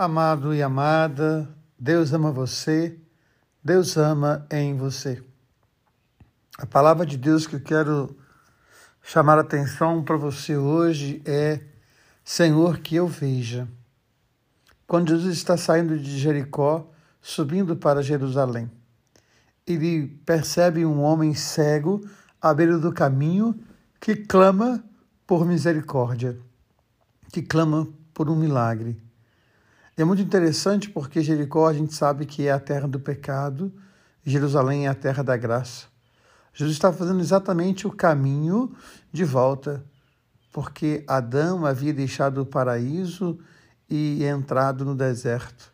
Amado e amada, Deus ama você, Deus ama em você. A palavra de Deus que eu quero chamar a atenção para você hoje é: Senhor, que eu veja. Quando Jesus está saindo de Jericó, subindo para Jerusalém, ele percebe um homem cego à beira do caminho que clama por misericórdia, que clama por um milagre. É muito interessante porque Jericó a gente sabe que é a terra do pecado, Jerusalém é a terra da graça. Jesus está fazendo exatamente o caminho de volta, porque Adão havia deixado o paraíso e entrado no deserto.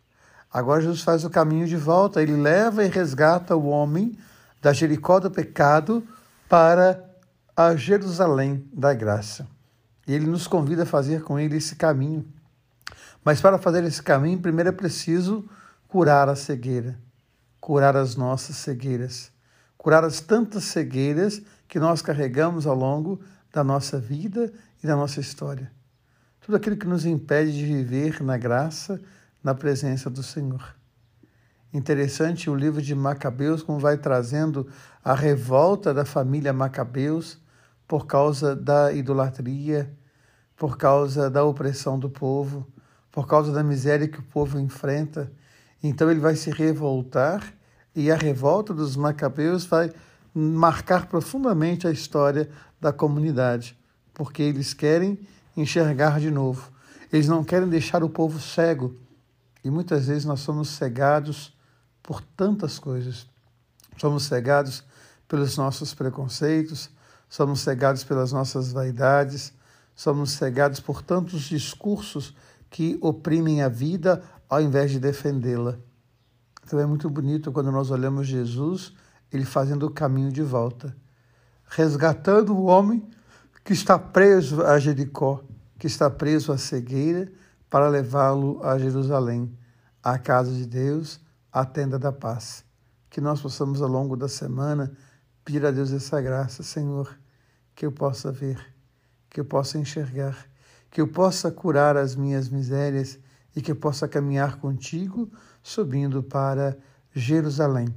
Agora Jesus faz o caminho de volta, ele leva e resgata o homem da Jericó do pecado para a Jerusalém da graça. E ele nos convida a fazer com ele esse caminho. Mas para fazer esse caminho, primeiro é preciso curar a cegueira, curar as nossas cegueiras, curar as tantas cegueiras que nós carregamos ao longo da nossa vida e da nossa história. Tudo aquilo que nos impede de viver na graça, na presença do Senhor. Interessante o livro de Macabeus, como vai trazendo a revolta da família Macabeus por causa da idolatria, por causa da opressão do povo por causa da miséria que o povo enfrenta. Então ele vai se revoltar e a revolta dos macabeus vai marcar profundamente a história da comunidade, porque eles querem enxergar de novo. Eles não querem deixar o povo cego. E muitas vezes nós somos cegados por tantas coisas. Somos cegados pelos nossos preconceitos, somos cegados pelas nossas vaidades, somos cegados por tantos discursos que oprimem a vida ao invés de defendê-la. Então é muito bonito quando nós olhamos Jesus, ele fazendo o caminho de volta, resgatando o homem que está preso a Jericó, que está preso à cegueira, para levá-lo a Jerusalém, à casa de Deus, à tenda da paz. Que nós possamos, ao longo da semana, pedir a Deus essa graça, Senhor, que eu possa ver, que eu possa enxergar que eu possa curar as minhas misérias e que eu possa caminhar contigo subindo para Jerusalém.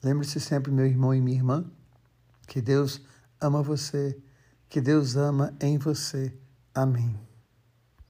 Lembre-se sempre, meu irmão e minha irmã, que Deus ama você, que Deus ama em você. Amém.